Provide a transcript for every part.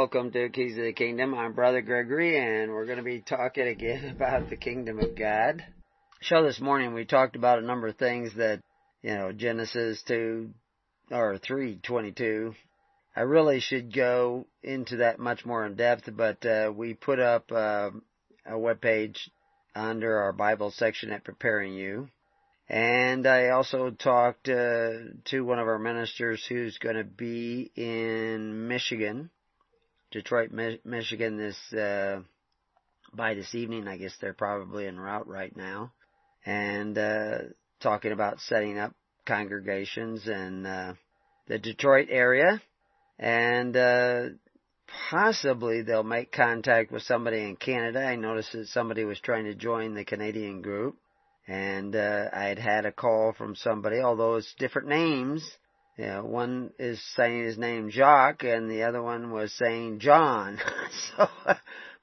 welcome to Keys of the Kingdom. I'm Brother Gregory and we're going to be talking again about the Kingdom of God. Show this morning we talked about a number of things that, you know, Genesis 2 or 322. I really should go into that much more in depth, but uh, we put up uh, a web page under our Bible section at Preparing You. And I also talked uh, to one of our ministers who's going to be in Michigan Detroit, Michigan this uh, by this evening. I guess they're probably en route right now, and uh, talking about setting up congregations in uh, the Detroit area, and uh, possibly they'll make contact with somebody in Canada. I noticed that somebody was trying to join the Canadian group, and uh, I had had a call from somebody, although it's different names yeah, one is saying his name Jacques and the other one was saying John. so,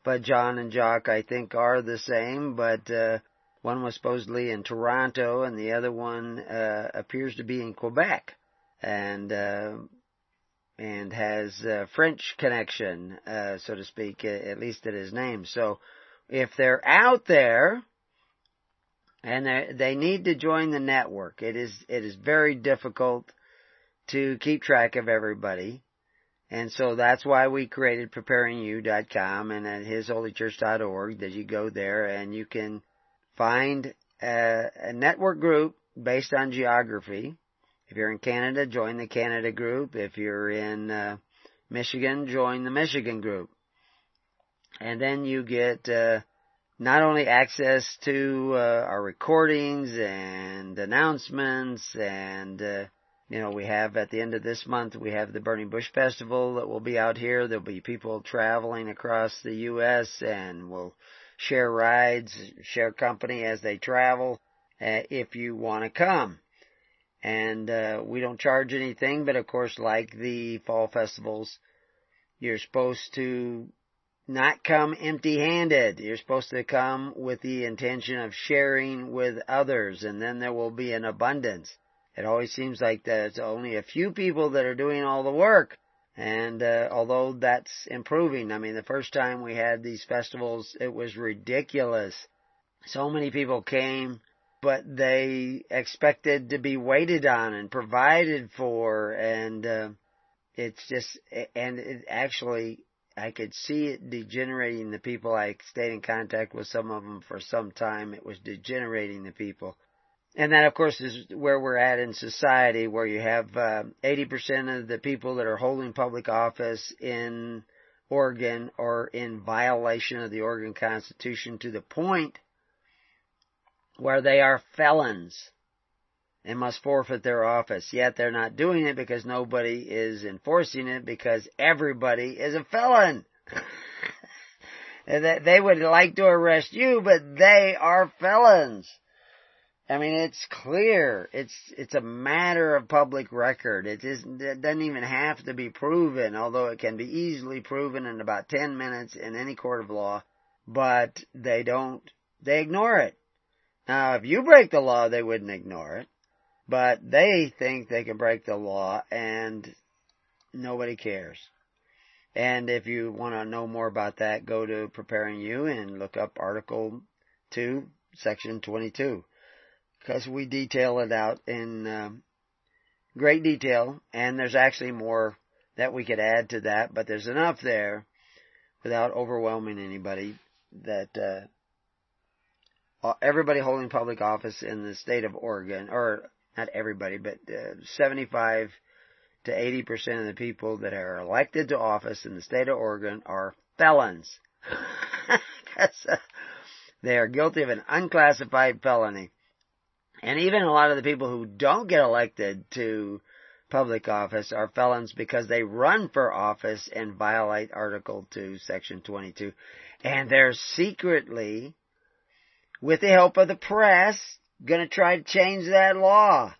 but John and Jacques I think are the same, but, uh, one was supposedly in Toronto and the other one, uh, appears to be in Quebec. And, uh, and has a French connection, uh, so to speak, at least at his name. So, if they're out there, and they need to join the network. It is, it is very difficult to keep track of everybody. And so that's why we created preparingyou.com and at hisholychurch.org that you go there and you can find a, a, network group based on geography. If you're in Canada, join the Canada group. If you're in uh, Michigan, join the Michigan group. And then you get uh, not only access to uh, our recordings and announcements and uh, you know, we have at the end of this month, we have the Burning Bush Festival that will be out here. There'll be people traveling across the U.S. and we'll share rides, share company as they travel, uh, if you want to come. And, uh, we don't charge anything, but of course, like the fall festivals, you're supposed to not come empty handed. You're supposed to come with the intention of sharing with others, and then there will be an abundance. It always seems like there's only a few people that are doing all the work. And uh, although that's improving, I mean, the first time we had these festivals, it was ridiculous. So many people came, but they expected to be waited on and provided for, and uh, it's just, and it actually, I could see it degenerating the people. I stayed in contact with some of them for some time. It was degenerating the people. And that, of course, is where we're at in society, where you have uh, 80% of the people that are holding public office in Oregon are in violation of the Oregon Constitution to the point where they are felons and must forfeit their office. Yet they're not doing it because nobody is enforcing it because everybody is a felon. they would like to arrest you, but they are felons. I mean, it's clear. It's, it's a matter of public record. It isn't, it doesn't even have to be proven, although it can be easily proven in about 10 minutes in any court of law. But they don't, they ignore it. Now, if you break the law, they wouldn't ignore it. But they think they can break the law and nobody cares. And if you want to know more about that, go to Preparing You and look up Article 2, Section 22 because we detail it out in um, great detail, and there's actually more that we could add to that, but there's enough there without overwhelming anybody that uh, everybody holding public office in the state of Oregon, or not everybody, but uh, 75 to 80% of the people that are elected to office in the state of Oregon are felons. uh, they are guilty of an unclassified felony. And even a lot of the people who don't get elected to public office are felons because they run for office and violate Article 2, Section 22. And they're secretly, with the help of the press, gonna try to change that law.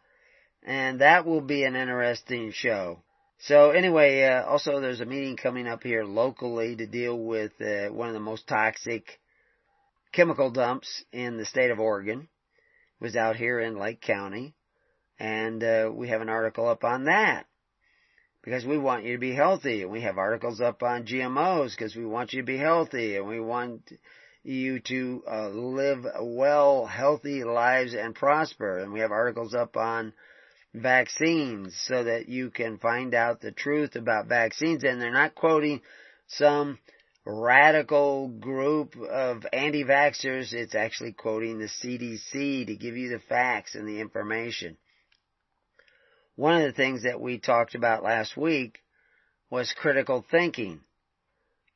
And that will be an interesting show. So anyway, uh, also there's a meeting coming up here locally to deal with uh, one of the most toxic chemical dumps in the state of Oregon was out here in Lake County, and uh, we have an article up on that because we want you to be healthy and we have articles up on GMOs because we want you to be healthy and we want you to uh, live well, healthy lives and prosper. And we have articles up on vaccines so that you can find out the truth about vaccines and they're not quoting some radical group of anti-vaxxers. It's actually quoting the CDC to give you the facts and the information. One of the things that we talked about last week was critical thinking.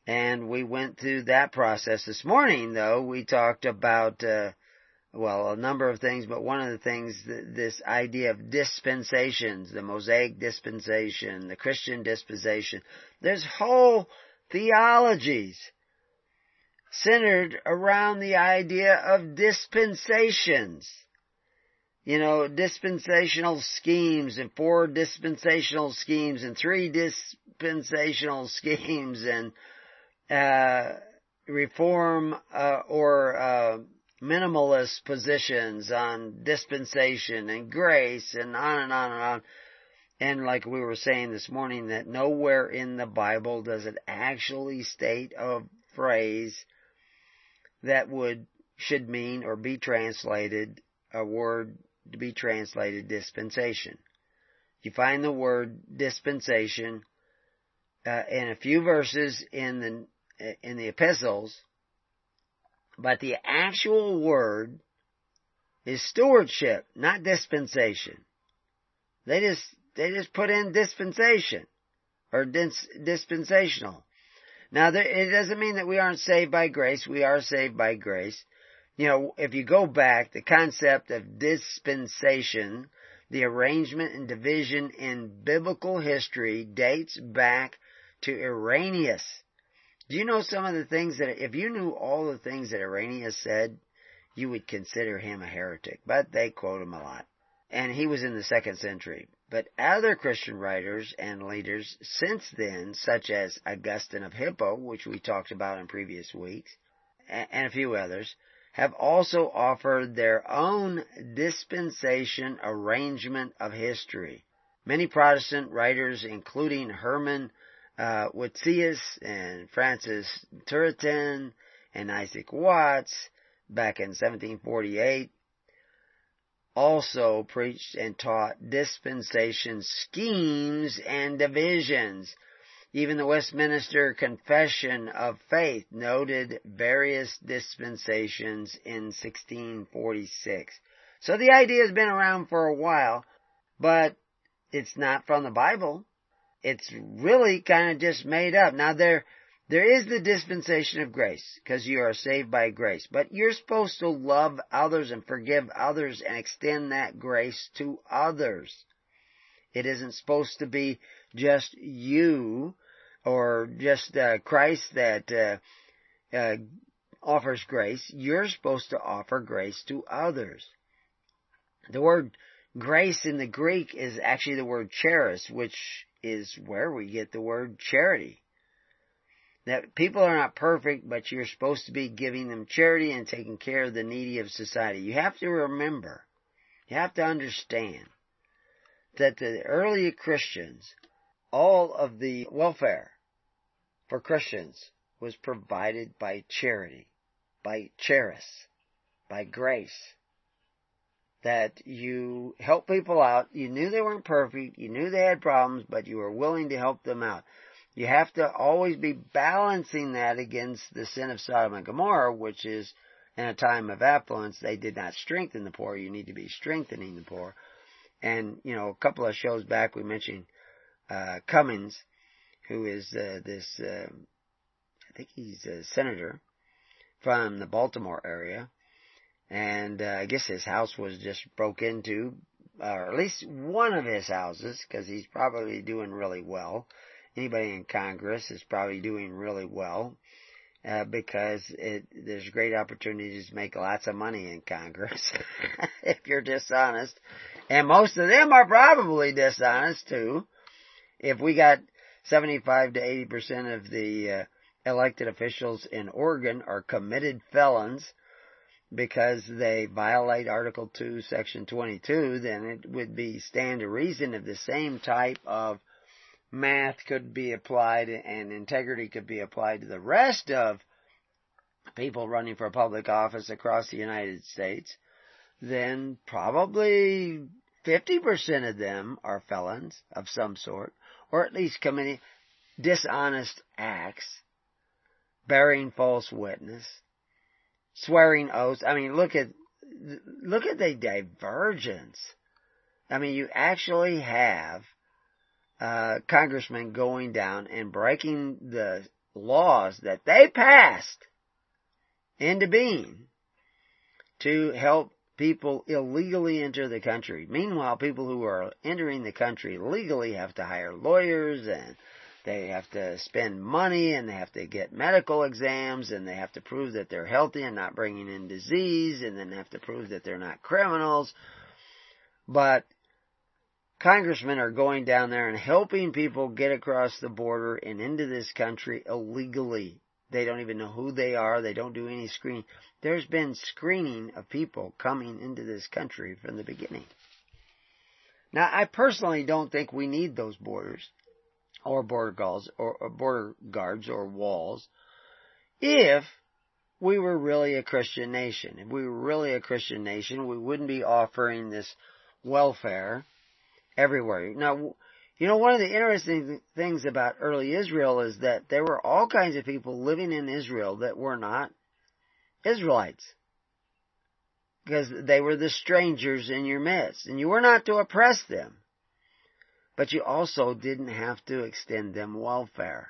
And we went through that process this morning though. We talked about, uh, well, a number of things, but one of the things, this idea of dispensations, the Mosaic dispensation, the Christian dispensation, there's whole theologies centered around the idea of dispensations you know, dispensational schemes and four dispensational schemes and three dispensational schemes and, uh, reform, uh, or, uh, minimalist positions on dispensation and grace and on and on and on. And like we were saying this morning that nowhere in the Bible does it actually state a phrase that would, should mean or be translated a word to be translated dispensation. You find the word dispensation uh, in a few verses in the in the epistles, but the actual word is stewardship, not dispensation. They just they just put in dispensation or dis, dispensational. Now, there, it doesn't mean that we aren't saved by grace. We are saved by grace you know, if you go back, the concept of dispensation, the arrangement and division in biblical history dates back to Irenaeus. Do you know some of the things that, if you knew all the things that Irenaeus said, you would consider him a heretic, but they quote him a lot. And he was in the second century. But other Christian writers and leaders since then, such as Augustine of Hippo, which we talked about in previous weeks, and a few others, have also offered their own dispensation arrangement of history. Many Protestant writers, including Herman uh, and Francis Turretin and Isaac Watts, back in 1748, also preached and taught dispensation schemes and divisions even the Westminster Confession of Faith noted various dispensations in 1646. So the idea has been around for a while, but it's not from the Bible. It's really kind of just made up. Now there, there is the dispensation of grace, because you are saved by grace. But you're supposed to love others and forgive others and extend that grace to others. It isn't supposed to be just you or just uh, Christ that uh, uh, offers grace. You're supposed to offer grace to others. The word grace in the Greek is actually the word charis, which is where we get the word charity. That people are not perfect, but you're supposed to be giving them charity and taking care of the needy of society. You have to remember, you have to understand that the early Christians, all of the welfare for Christians was provided by charity, by charis, by grace. That you help people out. You knew they weren't perfect. You knew they had problems, but you were willing to help them out. You have to always be balancing that against the sin of Sodom and Gomorrah, which is in a time of affluence, they did not strengthen the poor. You need to be strengthening the poor. And, you know, a couple of shows back we mentioned, uh, Cummings, who is uh, this, uh, I think he's a senator from the Baltimore area. And uh, I guess his house was just broke into, or at least one of his houses, because he's probably doing really well. Anybody in Congress is probably doing really well. Uh, because it, there's great opportunities to make lots of money in Congress if you're dishonest. And most of them are probably dishonest too. If we got 75 to 80% of the uh, elected officials in Oregon are committed felons because they violate Article 2, Section 22, then it would be stand to reason if the same type of math could be applied and integrity could be applied to the rest of people running for public office across the United States, then probably 50% of them are felons of some sort, or at least committing dishonest acts, bearing false witness, swearing oaths. I mean, look at, look at the divergence. I mean, you actually have uh, congressmen going down and breaking the laws that they passed into being to help people illegally enter the country. Meanwhile, people who are entering the country legally have to hire lawyers and they have to spend money and they have to get medical exams and they have to prove that they're healthy and not bringing in disease and then have to prove that they're not criminals. But congressmen are going down there and helping people get across the border and into this country illegally. They don't even know who they are. They don't do any screening. There's been screening of people coming into this country from the beginning. Now, I personally don't think we need those borders or border guards or, or border guards or walls if we were really a Christian nation. If we were really a Christian nation, we wouldn't be offering this welfare everywhere. Now, you know, one of the interesting things about early Israel is that there were all kinds of people living in Israel that were not Israelites. Because they were the strangers in your midst, and you were not to oppress them. But you also didn't have to extend them welfare.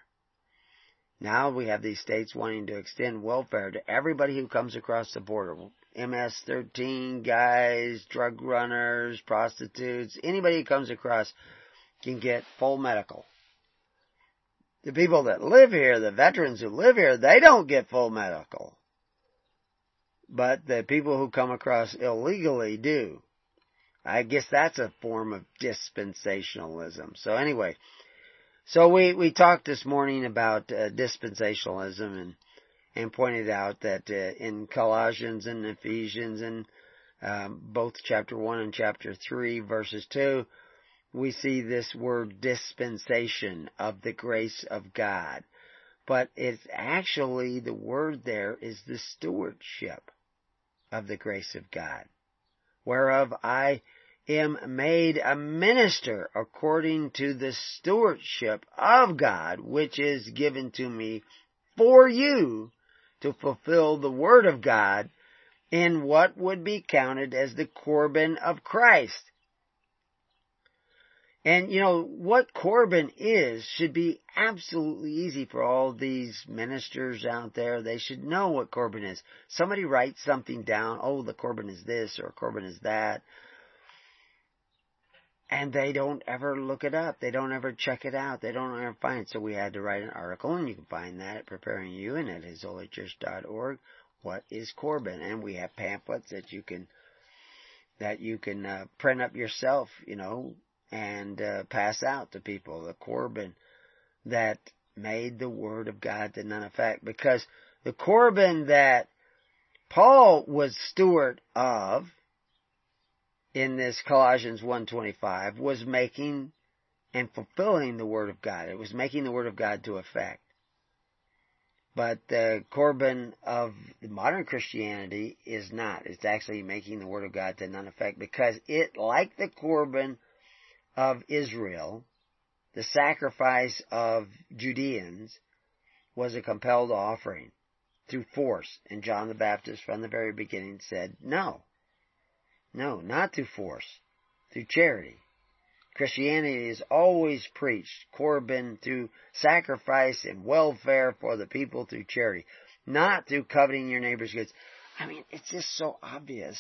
Now we have these states wanting to extend welfare to everybody who comes across the border. MS-13 guys, drug runners, prostitutes, anybody who comes across can get full medical. The people that live here, the veterans who live here, they don't get full medical. But the people who come across illegally do. I guess that's a form of dispensationalism. So anyway, so we, we talked this morning about uh, dispensationalism and and pointed out that uh, in Colossians and Ephesians and um, both chapter 1 and chapter 3 verses 2 we see this word dispensation of the grace of God. But it's actually the word there is the stewardship of the grace of God whereof I am made a minister according to the stewardship of God which is given to me for you to fulfill the Word of God in what would be counted as the Corban of Christ. And you know, what Corban is should be absolutely easy for all these ministers out there. They should know what Corban is. Somebody writes something down, oh, the Corban is this or Corban is that. And they don't ever look it up. They don't ever check it out. They don't ever find it. So we had to write an article, and you can find that at Preparing You and at HisHolyChurch.org. What is Corban? And we have pamphlets that you can that you can uh, print up yourself, you know, and uh, pass out to people. The Corban that made the Word of God to none effect, because the Corban that Paul was steward of in this Colossians 1.25 was making and fulfilling the Word of God. It was making the Word of God to effect. But the Corban of modern Christianity is not. It's actually making the Word of God to none effect because it, like the Corban of Israel, the sacrifice of Judeans, was a compelled offering through force. And John the Baptist from the very beginning said, no, no, not through force, through charity. Christianity is always preached Corban through sacrifice and welfare for the people through charity, not through coveting your neighbor's goods. I mean, it's just so obvious.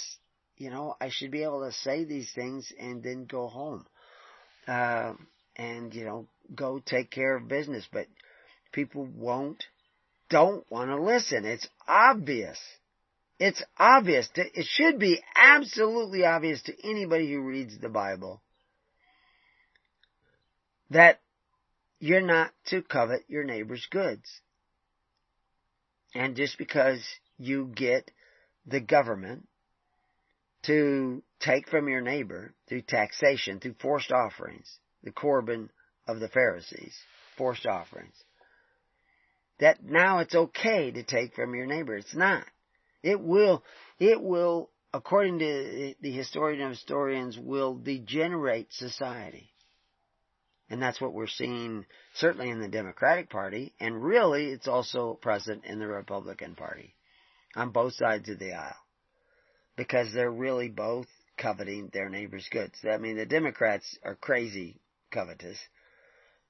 You know, I should be able to say these things and then go home. Uh, and, you know, go take care of business. But people won't, don't want to listen. It's obvious. It's obvious. To, it should be absolutely obvious to anybody who reads the Bible that you're not to covet your neighbor's goods. And just because you get the government to take from your neighbor through taxation, through forced offerings, the Corban of the Pharisees, forced offerings. That now it's okay to take from your neighbor. It's not. It will, it will, according to the historian of historians, will degenerate society. And that's what we're seeing certainly in the Democratic Party, and really it's also present in the Republican Party on both sides of the aisle. Because they're really both coveting their neighbor's goods. I mean, the Democrats are crazy covetous,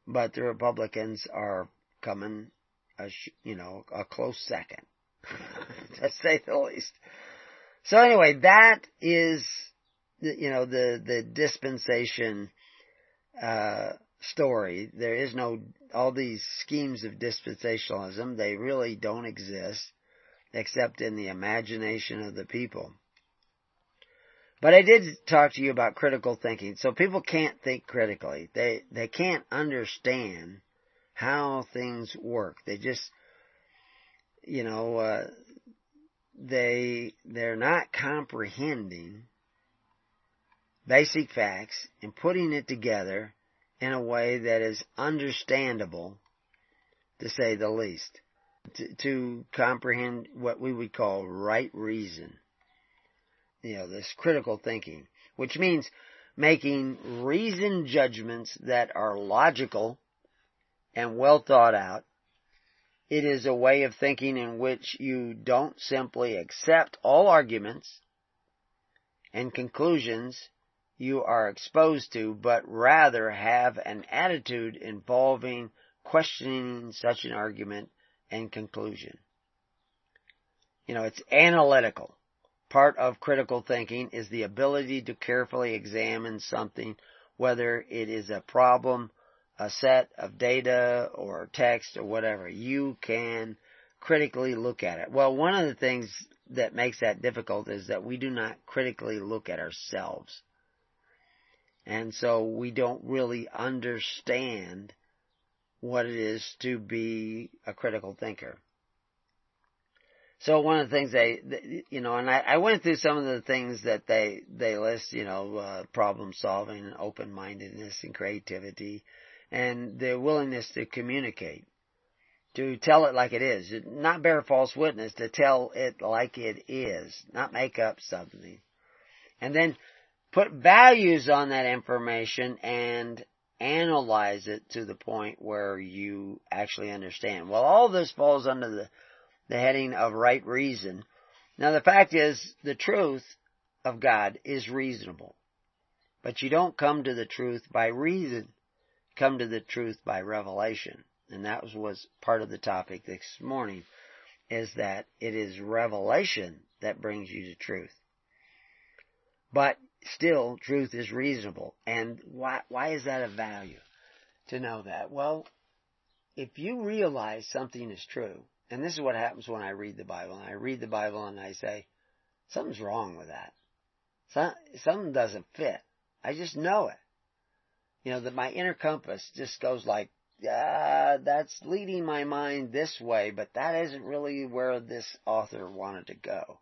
but the Republicans are coming, a, you know, a close second, to say the least. So anyway, that is, you know, the the dispensation uh, story. There is no all these schemes of dispensationalism. They really don't exist, except in the imagination of the people. But I did talk to you about critical thinking. So people can't think critically. They, they can't understand how things work. They just, you know, uh, they, they're not comprehending basic facts and putting it together in a way that is understandable, to say the least, to, to comprehend what we would call right reason you know, this critical thinking, which means making reasoned judgments that are logical and well thought out. It is a way of thinking in which you don't simply accept all arguments and conclusions you are exposed to, but rather have an attitude involving questioning such an argument and conclusion. You know, it's analytical. Part of critical thinking is the ability to carefully examine something, whether it is a problem, a set of data, or text, or whatever. You can critically look at it. Well, one of the things that makes that difficult is that we do not critically look at ourselves. And so we don't really understand what it is to be a critical thinker. So one of the things they, you know, and I, I went through some of the things that they they list, you know, uh, problem solving, and open mindedness, and creativity, and the willingness to communicate, to tell it like it is, not bear false witness, to tell it like it is, not make up something, and then put values on that information and analyze it to the point where you actually understand. Well, all this falls under the the heading of right reason. Now the fact is, the truth of God is reasonable. But you don't come to the truth by reason. Come to the truth by revelation. And that was, was part of the topic this morning, is that it is revelation that brings you to truth. But still, truth is reasonable. And why, why is that of value to know that? Well, if you realize something is true, and this is what happens when I read the Bible. And I read the Bible and I say, something's wrong with that. Some, something doesn't fit. I just know it. You know, that my inner compass just goes like, ah, that's leading my mind this way, but that isn't really where this author wanted to go.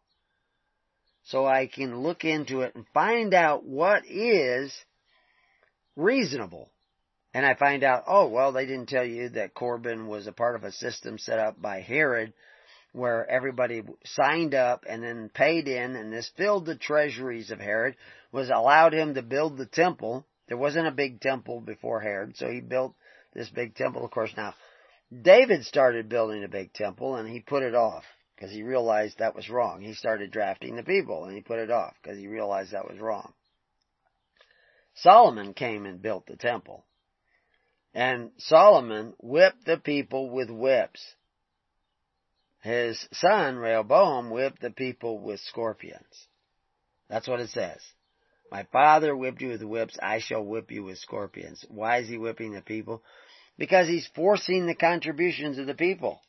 So I can look into it and find out what is reasonable and I find out, oh, well, they didn't tell you that Corban was a part of a system set up by Herod where everybody signed up and then paid in and this filled the treasuries of Herod, was allowed him to build the temple. There wasn't a big temple before Herod, so he built this big temple. Of course, now, David started building a big temple and he put it off because he realized that was wrong. He started drafting the people and he put it off because he realized that was wrong. Solomon came and built the temple. And Solomon whipped the people with whips. His son, Rehoboam, whipped the people with scorpions. That's what it says. My father whipped you with whips, I shall whip you with scorpions. Why is he whipping the people? Because he's forcing the contributions of the people.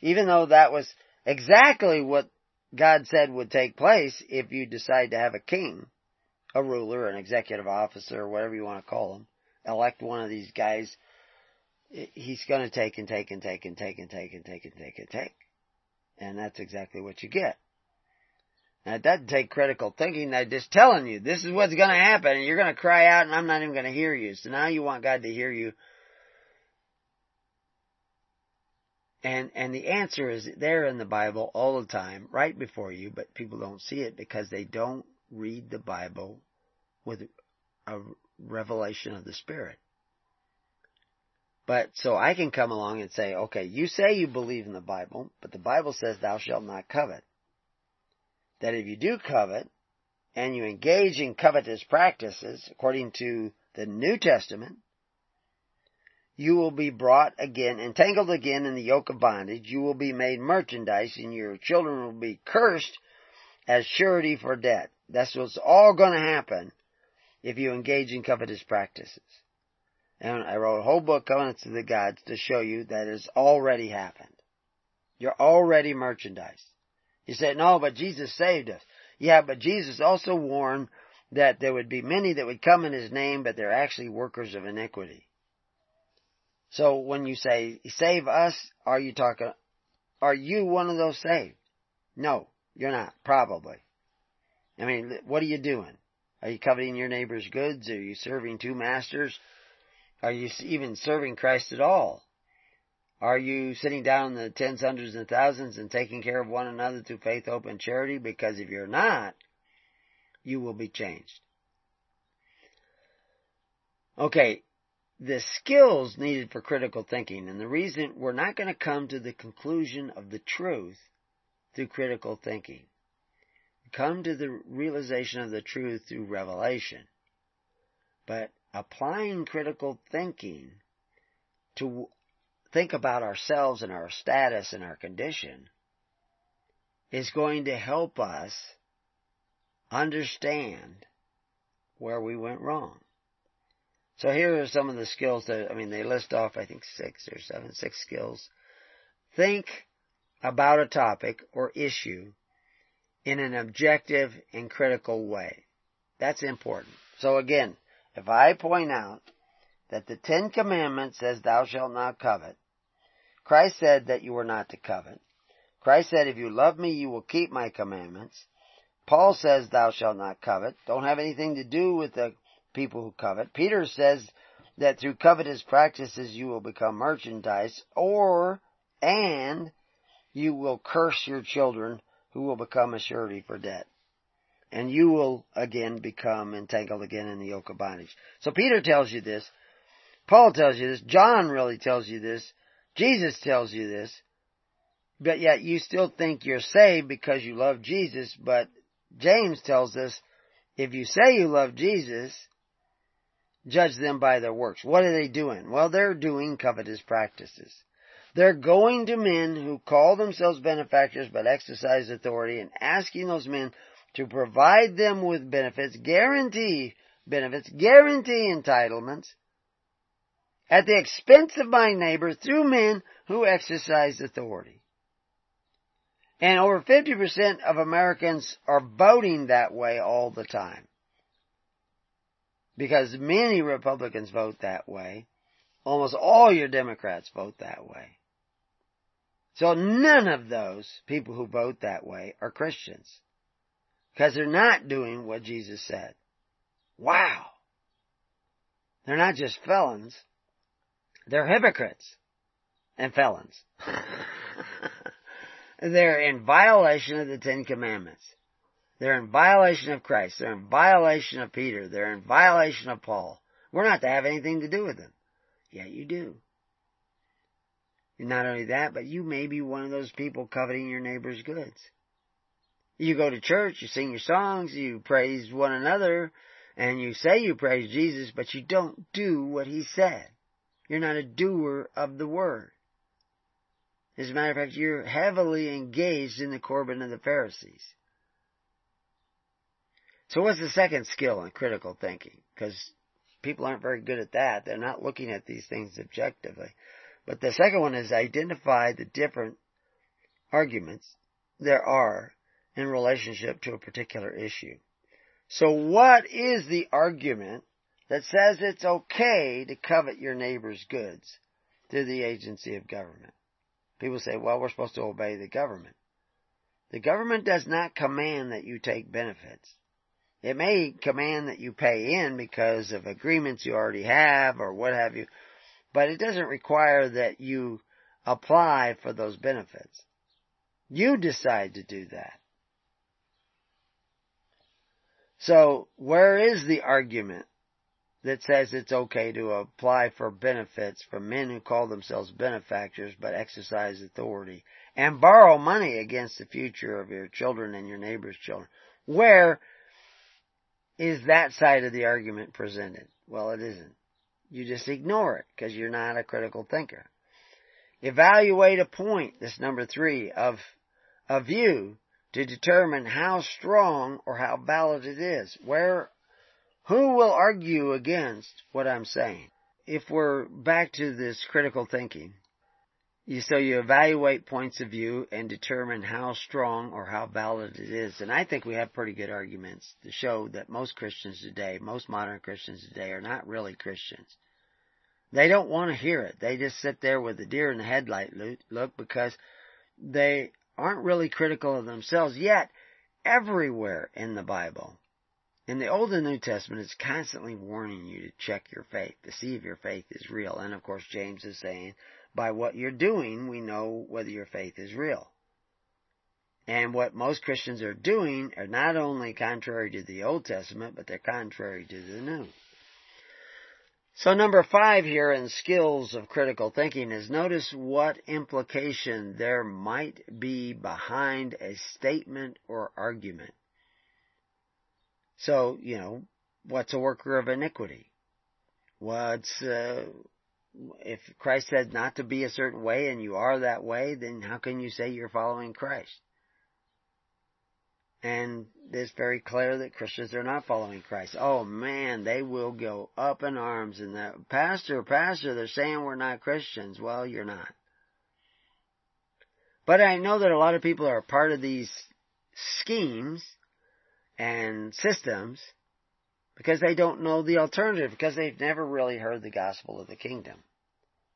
Even though that was exactly what God said would take place if you decide to have a king, a ruler, an executive officer, whatever you want to call him elect one of these guys, he's going to take and take and take and take and take and take and take and take. And that's exactly what you get. Now, it doesn't take critical thinking. They're just telling you this is what's going to happen, and you're going to cry out, and I'm not even going to hear you. So now you want God to hear you. And and the answer is there in the Bible all the time, right before you, but people don't see it because they don't read the Bible with a revelation of the Spirit. But so I can come along and say, okay, you say you believe in the Bible, but the Bible says thou shalt not covet. That if you do covet, and you engage in covetous practices, according to the New Testament, you will be brought again, entangled again in the yoke of bondage. You will be made merchandise, and your children will be cursed as surety for debt. That's what's all going to happen if you engage in covetous practices. And I wrote a whole book, Covenants of the Gods, to show you that has already happened. You're already merchandise. You say, no, but Jesus saved us. Yeah, but Jesus also warned that there would be many that would come in His name, but they're actually workers of iniquity. So when you say, save us, are you talking, are you one of those saved? No, you're not, probably. I mean, what are you doing? Are you coveting your neighbor's goods? Are you serving two masters? Are you even serving Christ at all? Are you sitting down in the tens, hundreds, and thousands and taking care of one another through faith, hope, and charity? Because if you're not, you will be changed. Okay, the skills needed for critical thinking, and the reason we're not going to come to the conclusion of the truth through critical thinking. come to the realization of the truth through revelation. But applying critical thinking to think about ourselves and our status and our condition is going to help us understand where we went wrong. So here are some of the skills that, I mean, they list off, I think, six or seven, six skills. Think about a topic or issue in an objective and critical way. That's important. So again, if I point out that the Ten Commandments says thou shalt not covet, Christ said that you were not to covet. Christ said, if you love me, you will keep my commandments. Paul says, thou shalt not covet. Don't have anything to do with the people who covet. Peter says that through covetous practices you will become merchandise, or, and, you will curse your children who will become a surety for debt. And you will again become entangled again in the yoke of bondage. So Peter tells you this. Paul tells you this. John really tells you this. Jesus tells you this, but yet you still think you're saved because you love Jesus, but James tells us, if you say you love Jesus, judge them by their works. What are they doing? Well, they're doing covetous practices. They're going to men who call themselves benefactors but exercise authority and asking those men to provide them with benefits, guarantee benefits, guarantee entitlements, at the expense of my neighbor through men who exercise authority. And over 50% of Americans are voting that way all the time. Because many Republicans vote that way. Almost all your Democrats vote that way. So none of those people who vote that way are Christians. Because they're not doing what Jesus said. Wow! They're not just felons, they're hypocrites and felons. They're in violation of the Ten Commandments. They're in violation of Christ. They're in violation of Peter. They're in violation of Paul. We're not to have anything to do with them. Yeah, you do. And not only that, but you may be one of those people coveting your neighbor's goods. You go to church, you sing your songs, you praise one another, and you say you praise Jesus, but you don't do what he said. You're not a doer of the word. As a matter of fact, you're heavily engaged in the Corban of the Pharisees. So what's the second skill in critical thinking? Because people aren't very good at that. They're not looking at these things objectively. But the second one is identify the different arguments there are in relationship to a particular issue. So what is the argument that says it's okay to covet your neighbor's goods through the agency of government. People say, well, we're supposed to obey the government. The government does not command that you take benefits. It may command that you pay in because of agreements you already have or what have you, but it doesn't require that you apply for those benefits. You decide to do that. So where is the argument that says it's okay to apply for benefits from men who call themselves benefactors but exercise authority and borrow money against the future of your children and your neighbor's children? Where is that side of the argument presented? Well, it isn't. You just ignore it because you're not a critical thinker. Evaluate a point, this number three, of a view to determine how strong or how valid it is. Where, who will argue against what I'm saying? If we're back to this critical thinking, you, so you evaluate points of view and determine how strong or how valid it is. And I think we have pretty good arguments to show that most Christians today, most modern Christians today are not really Christians. They don't want to hear it. They just sit there with the deer in the headlight look because they aren't really critical of themselves yet everywhere in the Bible. In the Old and New Testament, it's constantly warning you to check your faith, to see if your faith is real. And of course, James is saying, by what you're doing, we know whether your faith is real. And what most Christians are doing are not only contrary to the Old Testament, but they're contrary to the New. So number five here in skills of critical thinking is notice what implication there might be behind a statement or argument. So, you know, what's a worker of iniquity? What's, uh, if Christ said not to be a certain way and you are that way, then how can you say you're following Christ? And it's very clear that Christians are not following Christ. Oh man, they will go up in arms and that pastor, pastor, they're saying we're not Christians. Well, you're not. But I know that a lot of people are part of these schemes and systems because they don't know the alternative, because they've never really heard the gospel of the kingdom.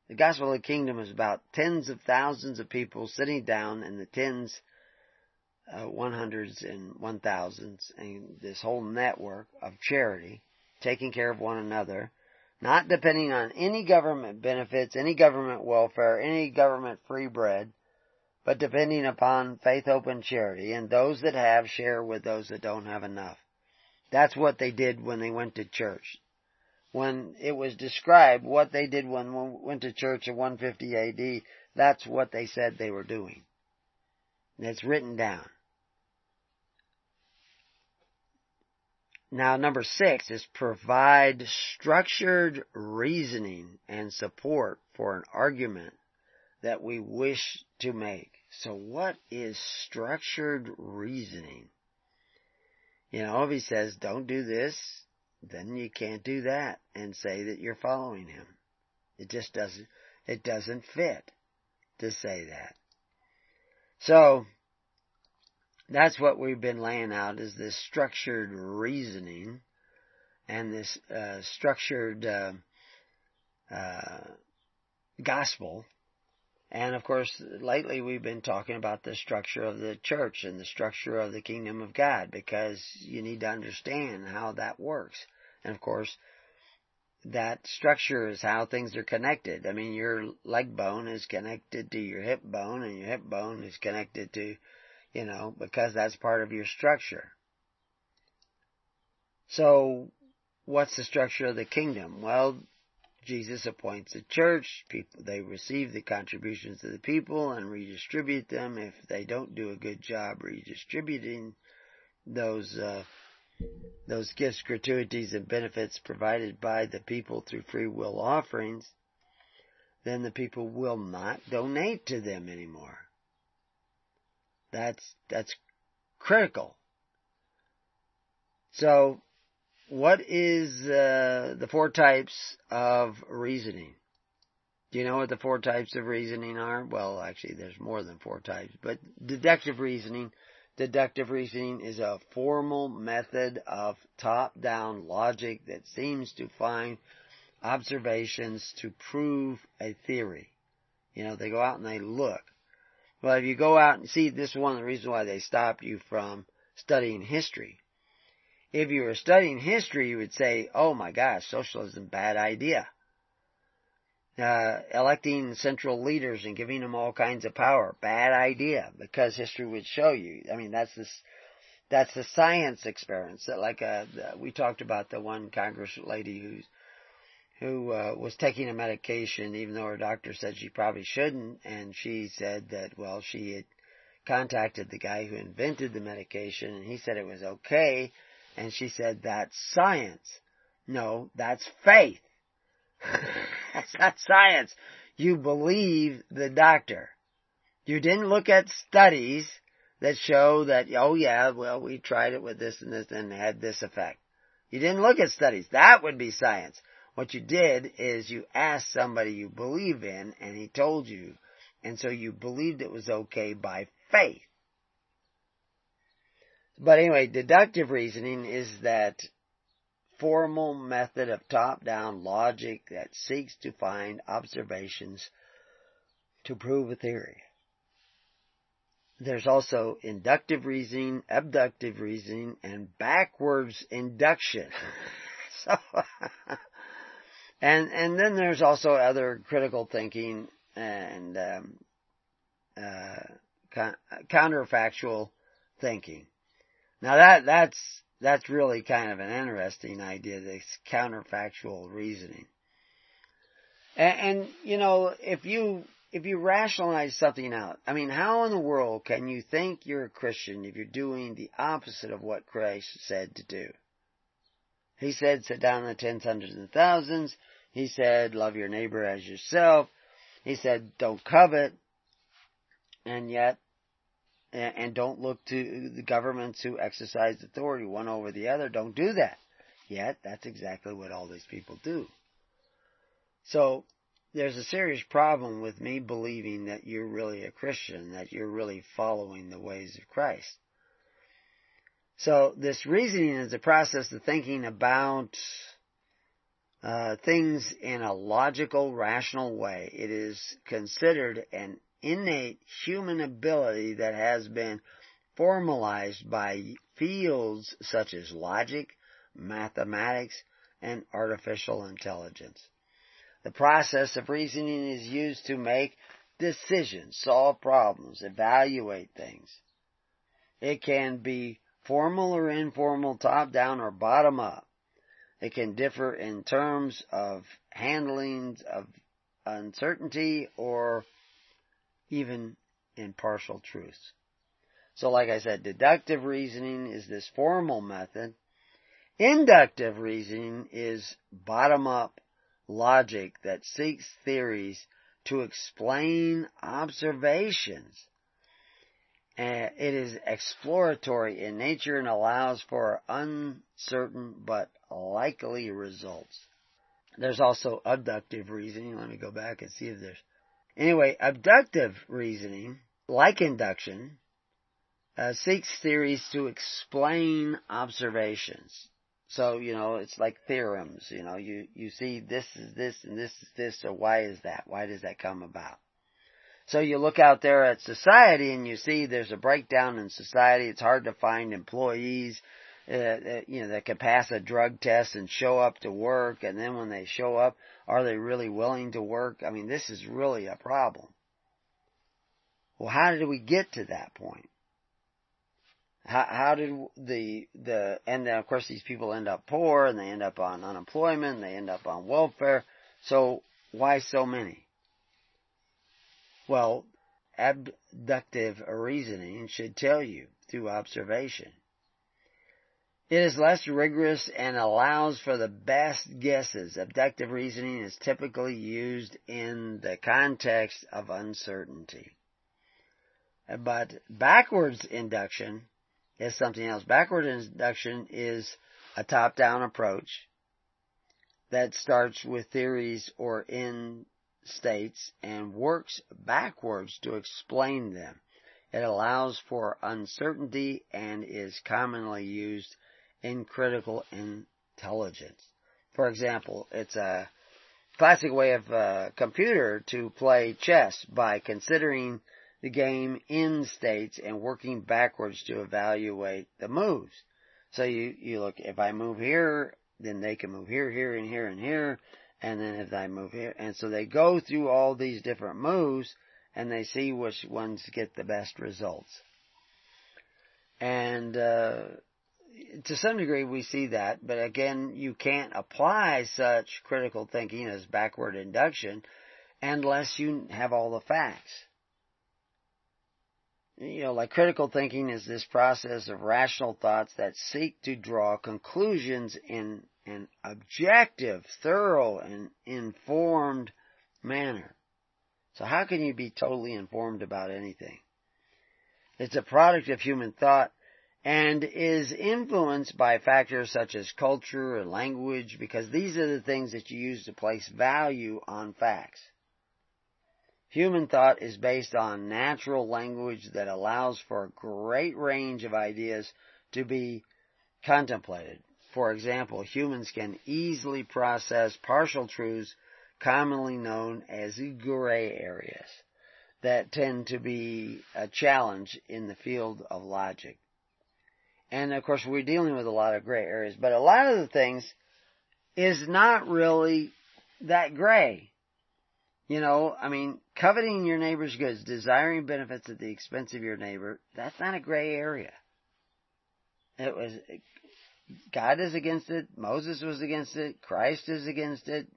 The gospel of the kingdom is about tens of thousands of people sitting down in the tens uh, 100s and 1000s and this whole network of charity, taking care of one another, not depending on any government benefits, any government welfare, any government free bread, but depending upon faith, hope, and charity, and those that have share with those that don't have enough. That's what they did when they went to church. When it was described what they did when they went to church in 150 AD, that's what they said they were doing. And it's written down. Now, number six is provide structured reasoning and support for an argument that we wish to make. So what is structured reasoning? You know, if he says, don't do this, then you can't do that and say that you're following him. It just doesn't, it doesn't fit to say that. So, that's what we've been laying out is this structured reasoning and this uh, structured uh, uh, gospel. And of course, lately we've been talking about the structure of the church and the structure of the kingdom of God because you need to understand how that works. And of course, that structure is how things are connected. I mean, your leg bone is connected to your hip bone and your hip bone is connected to you know, because that's part of your structure. So, what's the structure of the kingdom? Well, Jesus appoints a church, people, they receive the contributions of the people and redistribute them. If they don't do a good job redistributing those, uh, those gifts, gratuities, and benefits provided by the people through free will offerings, then the people will not donate to them anymore. That's, that's critical. So, what is uh, the four types of reasoning? Do you know what the four types of reasoning are? Well, actually, there's more than four types, but deductive reasoning. Deductive reasoning is a formal method of top-down logic that seems to find observations to prove a theory. You know, they go out and they look. Well, if you go out and see, this is one of the reasons why they stopped you from studying history. If you were studying history, you would say, oh my gosh, socialism, bad idea. uh, electing central leaders and giving them all kinds of power. Bad idea because history would show you. I mean, that's this, that's the science experience that like, uh, we talked about the one Congress lady who's, who, uh, was taking a medication even though her doctor said she probably shouldn't and she said that, well, she had contacted the guy who invented the medication and he said it was okay and she said that's science. No, that's faith. That's not science. You believe the doctor. You didn't look at studies that show that, oh yeah, well, we tried it with this and this and it had this effect. You didn't look at studies. That would be science. What you did is you asked somebody you believe in and he told you. And so you believed it was okay by faith. But anyway, deductive reasoning is that formal method of top-down logic that seeks to find observations to prove a theory. There's also inductive reasoning, abductive reasoning, and backwards induction. so, and and then there's also other critical thinking and um, uh, counterfactual thinking. Now that that's that's really kind of an interesting idea, this counterfactual reasoning. And, and, you know, if you, if you rationalize something out, I mean, how in the world can you think you're a Christian if you're doing the opposite of what Christ said to do? He said, sit down in the tens, hundreds, and thousands. He said, love your neighbor as yourself. He said, don't covet. And yet, and don't look to the governments who exercise authority one over the other. Don't do that. Yet, that's exactly what all these people do. So, there's a serious problem with me believing that you're really a Christian, that you're really following the ways of Christ. So, this reasoning is a process of thinking about uh, things in a logical, rational way. It is considered an innate human ability that has been formalized by fields such as logic, mathematics, and artificial intelligence. The process of reasoning is used to make decisions, solve problems, evaluate things. It can be formal or informal, top down or bottom up. It can differ in terms of handling of uncertainty or even in partial truths. So like I said, deductive reasoning is this formal method. Inductive reasoning is bottom up logic that seeks theories to explain observations. It is exploratory in nature and allows for uncertain but likely results. There's also abductive reasoning. Let me go back and see if there's Anyway, abductive reasoning, like induction, uh, seeks theories to explain observations. So, you know, it's like theorems, you know, you, you see this is this and this is this, so why is that? Why does that come about? So you look out there at society and you see there's a breakdown in society. It's hard to find employees, uh, uh you know, that can pass a drug test and show up to work. And then when they show up, are they really willing to work? I mean, this is really a problem. Well, how did we get to that point? How, how did the, the, and then of course these people end up poor and they end up on unemployment and they end up on welfare. So why so many? Well, abductive reasoning should tell you through observation. It is less rigorous and allows for the best guesses. Abductive reasoning is typically used in the context of uncertainty. But backwards induction is something else. Backwards induction is a top-down approach that starts with theories or in states and works backwards to explain them. It allows for uncertainty and is commonly used in critical intelligence. For example, it's a classic way of a computer to play chess by considering the game in states and working backwards to evaluate the moves. So you, you look, if I move here, then they can move here, here, and here, and here, and then if I move here, and so they go through all these different moves, and they see which ones get the best results. And uh, to some degree, we see that, but again, you can't apply such critical thinking as backward induction unless you have all the facts. You know, like critical thinking is this process of rational thoughts that seek to draw conclusions in an objective, thorough, and informed manner. So how can you be totally informed about anything? It's a product of human thought and is influenced by factors such as culture and language because these are the things that you use to place value on facts. Human thought is based on natural language that allows for a great range of ideas to be contemplated. For example, humans can easily process partial truths commonly known as gray areas that tend to be a challenge in the field of logic. And of course we're dealing with a lot of gray areas, but a lot of the things is not really that gray. You know, I mean, coveting your neighbor's goods, desiring benefits at the expense of your neighbor, that's not a gray area. It was, God is against it, Moses was against it, Christ is against it,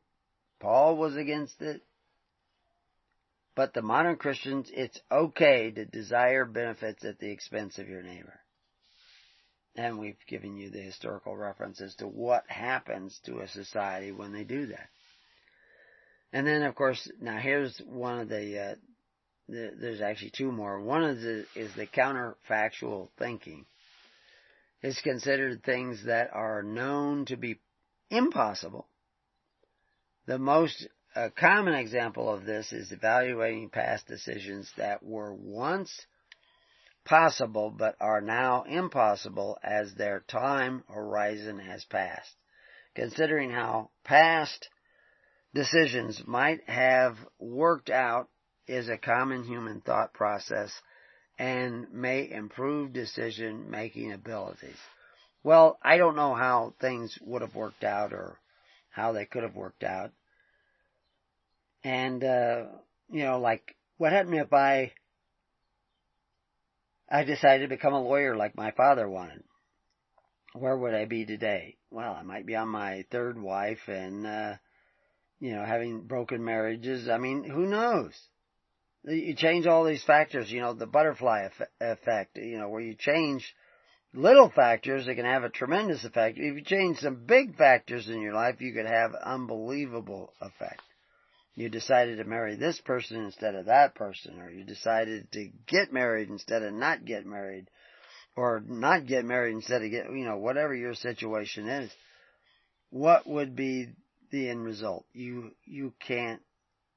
Paul was against it. But the modern Christians, it's okay to desire benefits at the expense of your neighbor. And we've given you the historical references to what happens to a society when they do that. And then, of course, now here's one of the, uh, the there's actually two more. One of the is the counterfactual thinking. It's considered things that are known to be impossible. The most uh, common example of this is evaluating past decisions that were once possible but are now impossible as their time horizon has passed. Considering how past decisions might have worked out is a common human thought process and may improve decision making abilities. Well, I don't know how things would have worked out or how they could have worked out. And, uh, you know, like, what happened if I, I decided to become a lawyer like my father wanted? Where would I be today? Well, I might be on my third wife and, uh, you know, having broken marriages. I mean, who knows? You change all these factors, you know, the butterfly effect, you know, where you change little factors, it can have a tremendous effect. If you change some big factors in your life, you could have unbelievable effect. You decided to marry this person instead of that person, or you decided to get married instead of not get married, or not get married instead of get, you know, whatever your situation is. What would be the end result. You you can't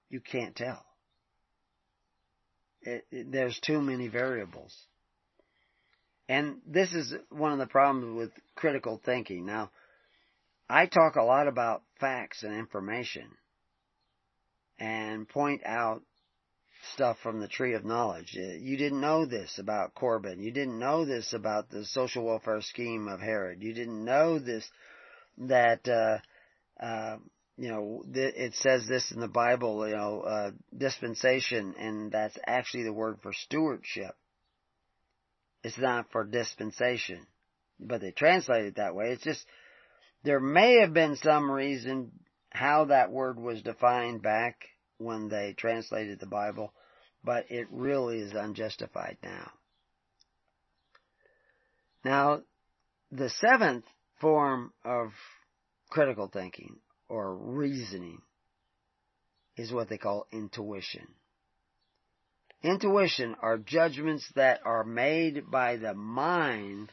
you can't tell. It, it, there's too many variables. And this is one of the problems with critical thinking. Now, I talk a lot about facts and information and point out stuff from the tree of knowledge. Uh, you didn't know this about Corban. You didn't know this about the social welfare scheme of Herod. You didn't know this that uh, uh, you know, it says this in the Bible, you know, uh, dispensation, and that's actually the word for stewardship. It's not for dispensation, but they translate it that way. It's just, there may have been some reason how that word was defined back when they translated the Bible, but it really is unjustified now. Now, the seventh form of critical thinking or reasoning is what they call intuition. Intuition are judgments that are made by the mind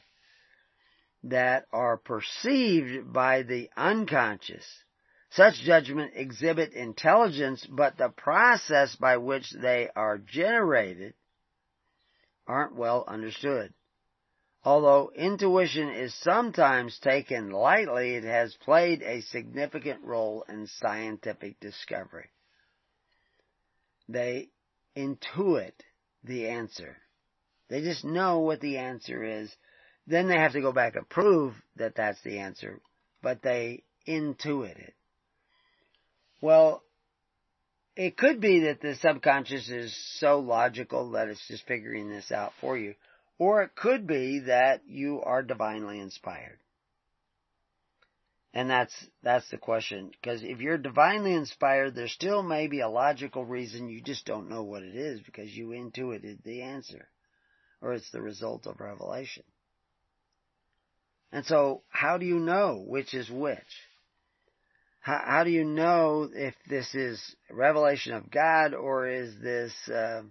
that are perceived by the unconscious. Such judgment exhibit intelligence, but the process by which they are generated aren't well understood. Although intuition is sometimes taken lightly, it has played a significant role in scientific discovery. They intuit the answer. They just know what the answer is. Then they have to go back and prove that that's the answer, but they intuit it. Well, it could be that the subconscious is so logical that it's just figuring this out for you. Or it could be that you are divinely inspired. And that's, that's the question. Because if you're divinely inspired, there still may be a logical reason you just don't know what it is because you intuited the answer. Or it's the result of revelation. And so, how do you know which is which? How, how do you know if this is revelation of God or is this uh,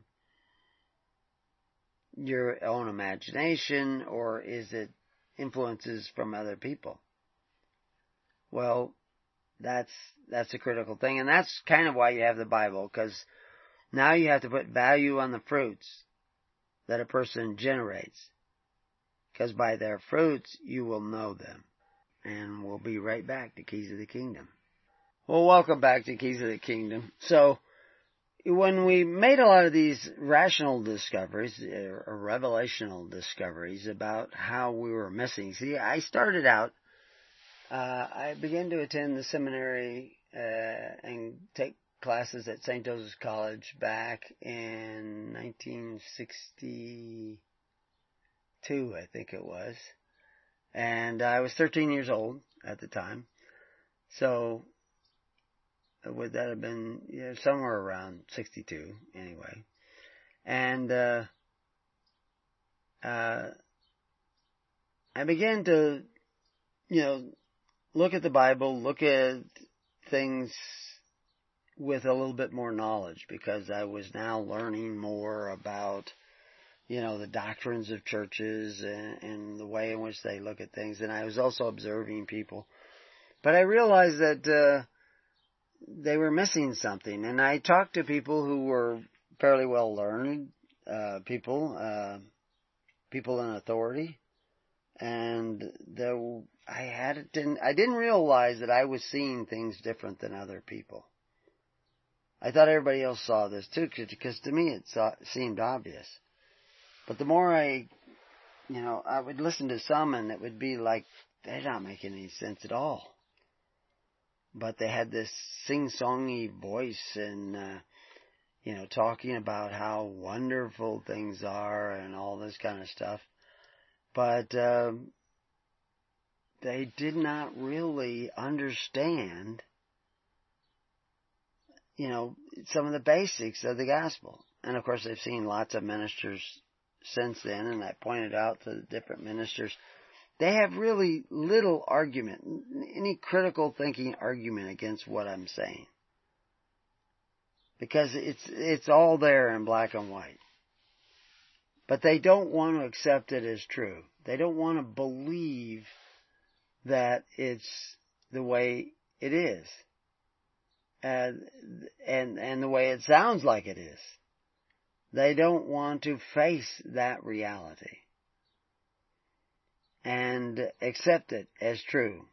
your own imagination or is it influences from other people? Well, that's that's a critical thing, and that's kind of why you have the Bible, because now you have to put value on the fruits that a person generates, because by their fruits you will know them. And we'll be right back to Keys of the Kingdom. Well, welcome back to Keys of the Kingdom. So, when we made a lot of these rational discoveries, or revelational discoveries about how we were missing, see, I started out uh, I began to attend the seminary uh, and take classes at St. Joseph's College back in 1962, I think it was. And I was 13 years old at the time. So, would that have been you know, somewhere around 62 anyway. And, uh, uh, I began to, you know, look at the Bible, look at things with a little bit more knowledge because I was now learning more about, you know, the doctrines of churches and, and the way in which they look at things. And I was also observing people. But I realized that, uh, they were missing something. And I talked to people who were fairly well learned, uh, people, uh, people in authority. And there I had it didn't I didn't realize that I was seeing things different than other people. I thought everybody else saw this too, because to me it saw, seemed obvious. But the more I, you know, I would listen to some and it would be like they're not making any sense at all. But they had this sing-songy voice and, uh, you know, talking about how wonderful things are and all this kind of stuff. But um, they did not really understand, you know, some of the basics of the gospel. And of course, they've seen lots of ministers since then, and I pointed out to the different ministers, they have really little argument, any critical thinking argument against what I'm saying. Because it's, it's all there in black and white. But they don't want to accept it as true. They don't want to believe that it's the way it is. And, and, and the way it sounds like it is. They don't want to face that reality and accept it as true.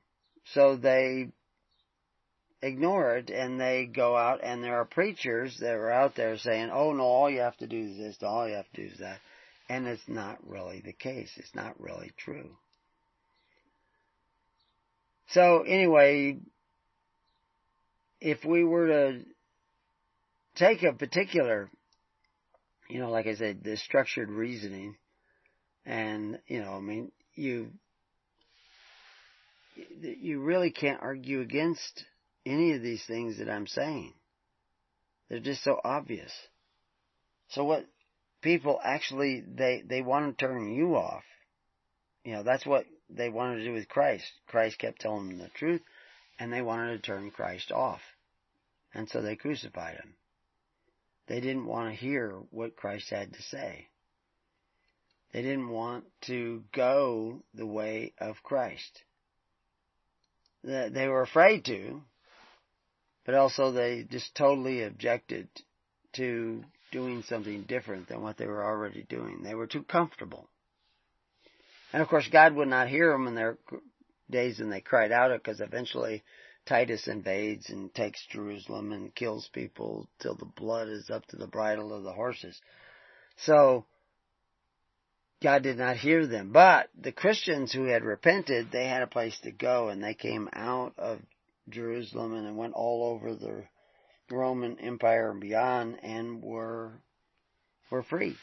So they ignore it and they go out and there are preachers that are out there saying, oh no, all you have to do is this, all you have to do is that. And it's not really the case. It's not really true. So anyway, if we were to take a particular, you know, like I said, the structured reasoning, and, you know, I mean, you, you really can't argue against any of these things that I'm saying. They're just so obvious. So what people actually, they, they want to turn you off. You know, that's what they wanted to do with Christ. Christ kept telling them the truth, and they wanted to turn Christ off. And so they crucified him. They didn't want to hear what Christ had to say. They didn't want to go the way of Christ. They were afraid to, but also they just totally objected to doing something different than what they were already doing. They were too comfortable. And of course, God would not hear them in their days and they cried out because eventually Titus invades and takes Jerusalem and kills people till the blood is up to the bridle of the horses. So, God did not hear them. But the Christians who had repented, they had a place to go and they came out of Jerusalem and went all over the Roman Empire and beyond and were were free.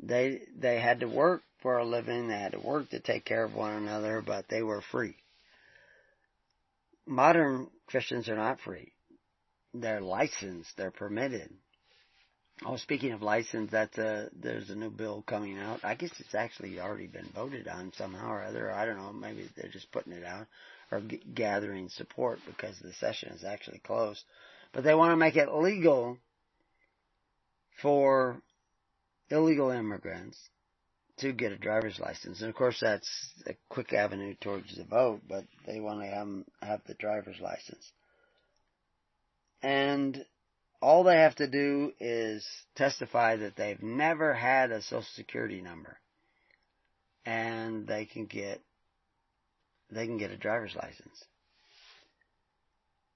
They they had to work for a living, they had to work to take care of one another, but they were free. Modern Christians are not free. They're licensed, they're permitted. Oh, speaking of license, that's a, there's a new bill coming out. I guess it's actually already been voted on somehow or other. I don't know. Maybe they're just putting it out or g- gathering support because the session is actually closed. But they want to make it legal for illegal immigrants to get a driver's license. And of course that's a quick avenue towards the vote, but they want to have, have the driver's license. And all they have to do is testify that they've never had a social security number. And they can get, they can get a driver's license.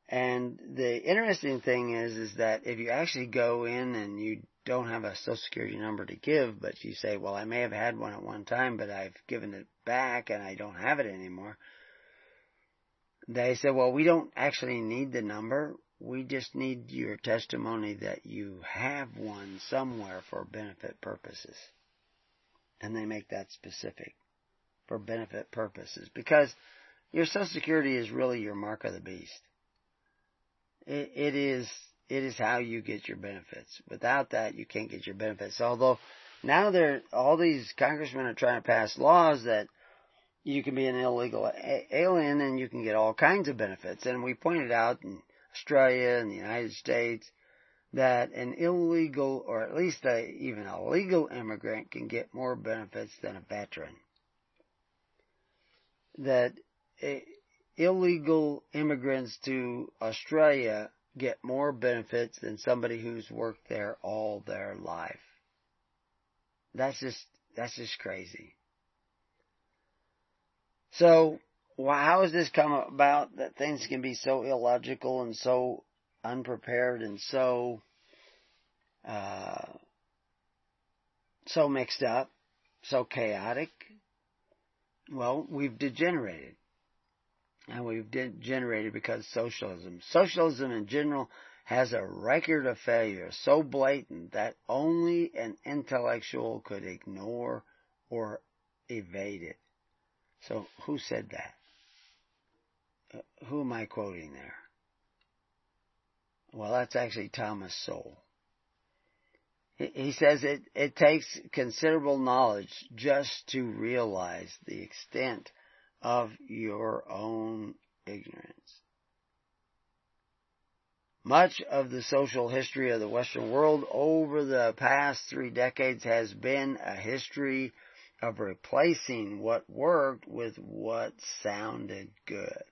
And the interesting thing is, is that if you actually go in and you don't have a social security number to give, but you say, well, I may have had one at one time, but I've given it back and I don't have it anymore. They said, well, we don't actually need the number. We just need your testimony that you have one somewhere for benefit purposes. And they make that specific for benefit purposes because your social security is really your mark of the beast. It, it is, it is how you get your benefits. Without that, you can't get your benefits. Although now there, all these congressmen are trying to pass laws that you can be an illegal alien and you can get all kinds of benefits. And we pointed out in Australia and the United States that an illegal or at least a, even a legal immigrant can get more benefits than a veteran. That illegal immigrants to Australia get more benefits than somebody who's worked there all their life. That's just, that's just crazy. So, well, how has this come about that things can be so illogical and so unprepared and so uh, so mixed up, so chaotic? Well, we've degenerated. And we've degenerated because socialism. Socialism in general has a record of failure so blatant that only an intellectual could ignore or evade it. So who said that? Who am I quoting there? Well, that's actually Thomas Sowell. He says it, it takes considerable knowledge just to realize the extent of your own ignorance. Much of the social history of the Western world over the past three decades has been a history of replacing what worked with what sounded good.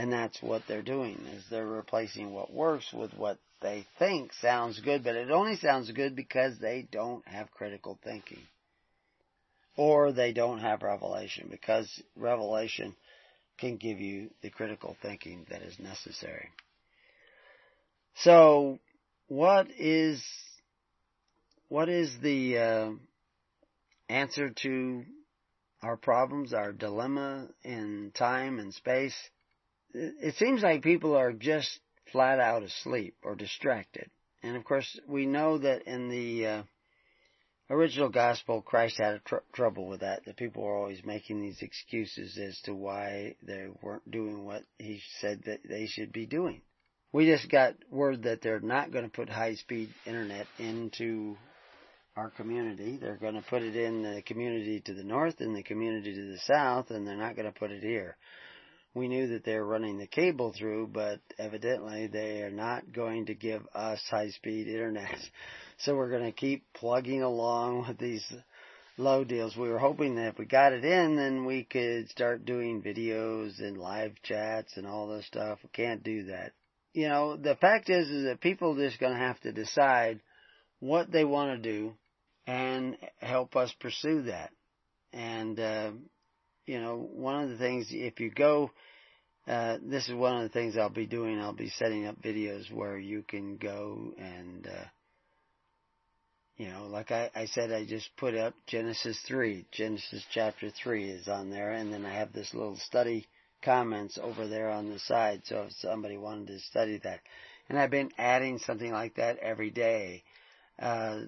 And that's what they're doing, is they're replacing what works with what they think sounds good, but it only sounds good because they don't have critical thinking. Or they don't have revelation, because revelation can give you the critical thinking that is necessary. So, what is, what is the uh, answer to our problems, our dilemma in time and space? It seems like people are just flat out asleep or distracted. And of course, we know that in the uh, original gospel, Christ had tr- trouble with that. That people were always making these excuses as to why they weren't doing what he said that they should be doing. We just got word that they're not going to put high speed internet into our community. They're going to put it in the community to the north and the community to the south, and they're not going to put it here we knew that they were running the cable through, but evidently they are not going to give us high speed internet. So we're going to keep plugging along with these low deals. We were hoping that if we got it in, then we could start doing videos and live chats and all this stuff. We can't do that. You know, the fact is, is that people are just going to have to decide what they want to do and help us pursue that. And, uh, you know, one of the things, if you go, uh, this is one of the things I'll be doing. I'll be setting up videos where you can go and, uh, you know, like I, I said, I just put up Genesis 3. Genesis chapter 3 is on there, and then I have this little study comments over there on the side. So if somebody wanted to study that, and I've been adding something like that every day. Uh,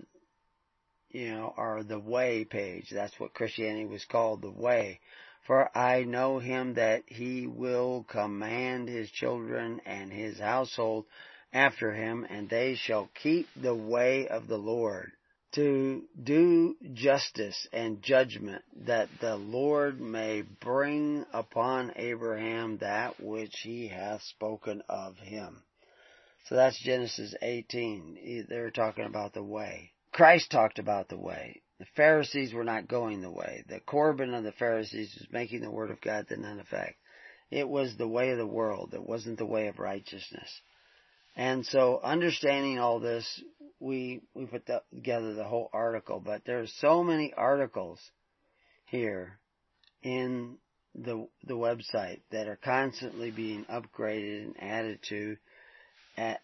you know, or the way page. That's what Christianity was called, the way. For I know him that he will command his children and his household after him, and they shall keep the way of the Lord to do justice and judgment, that the Lord may bring upon Abraham that which he hath spoken of him. So that's Genesis 18. They're talking about the way. Christ talked about the way. The Pharisees were not going the way. The Corban of the Pharisees was making the Word of God to none effect. It was the way of the world. It wasn't the way of righteousness. And so understanding all this, we, we put the, together the whole article, but there are so many articles here in the, the website that are constantly being upgraded and added to, uh,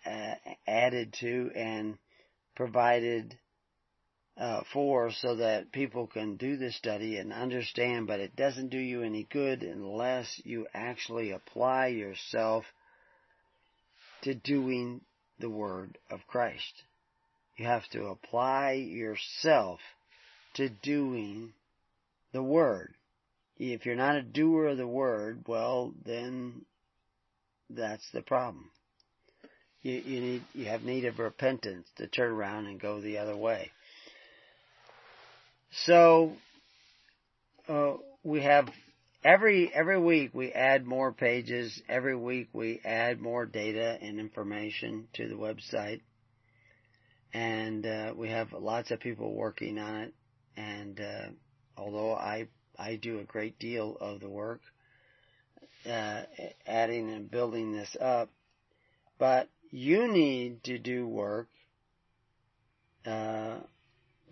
added to and provided uh, for so that people can do this study and understand, but it doesn't do you any good unless you actually apply yourself to doing the Word of Christ. You have to apply yourself to doing the Word. If you're not a doer of the Word, well, then that's the problem. You, you need, you have need of repentance to turn around and go the other way. So uh, we have every every week we add more pages. Every week we add more data and information to the website, and uh, we have lots of people working on it. And uh, although I I do a great deal of the work, uh, adding and building this up, but you need to do work uh,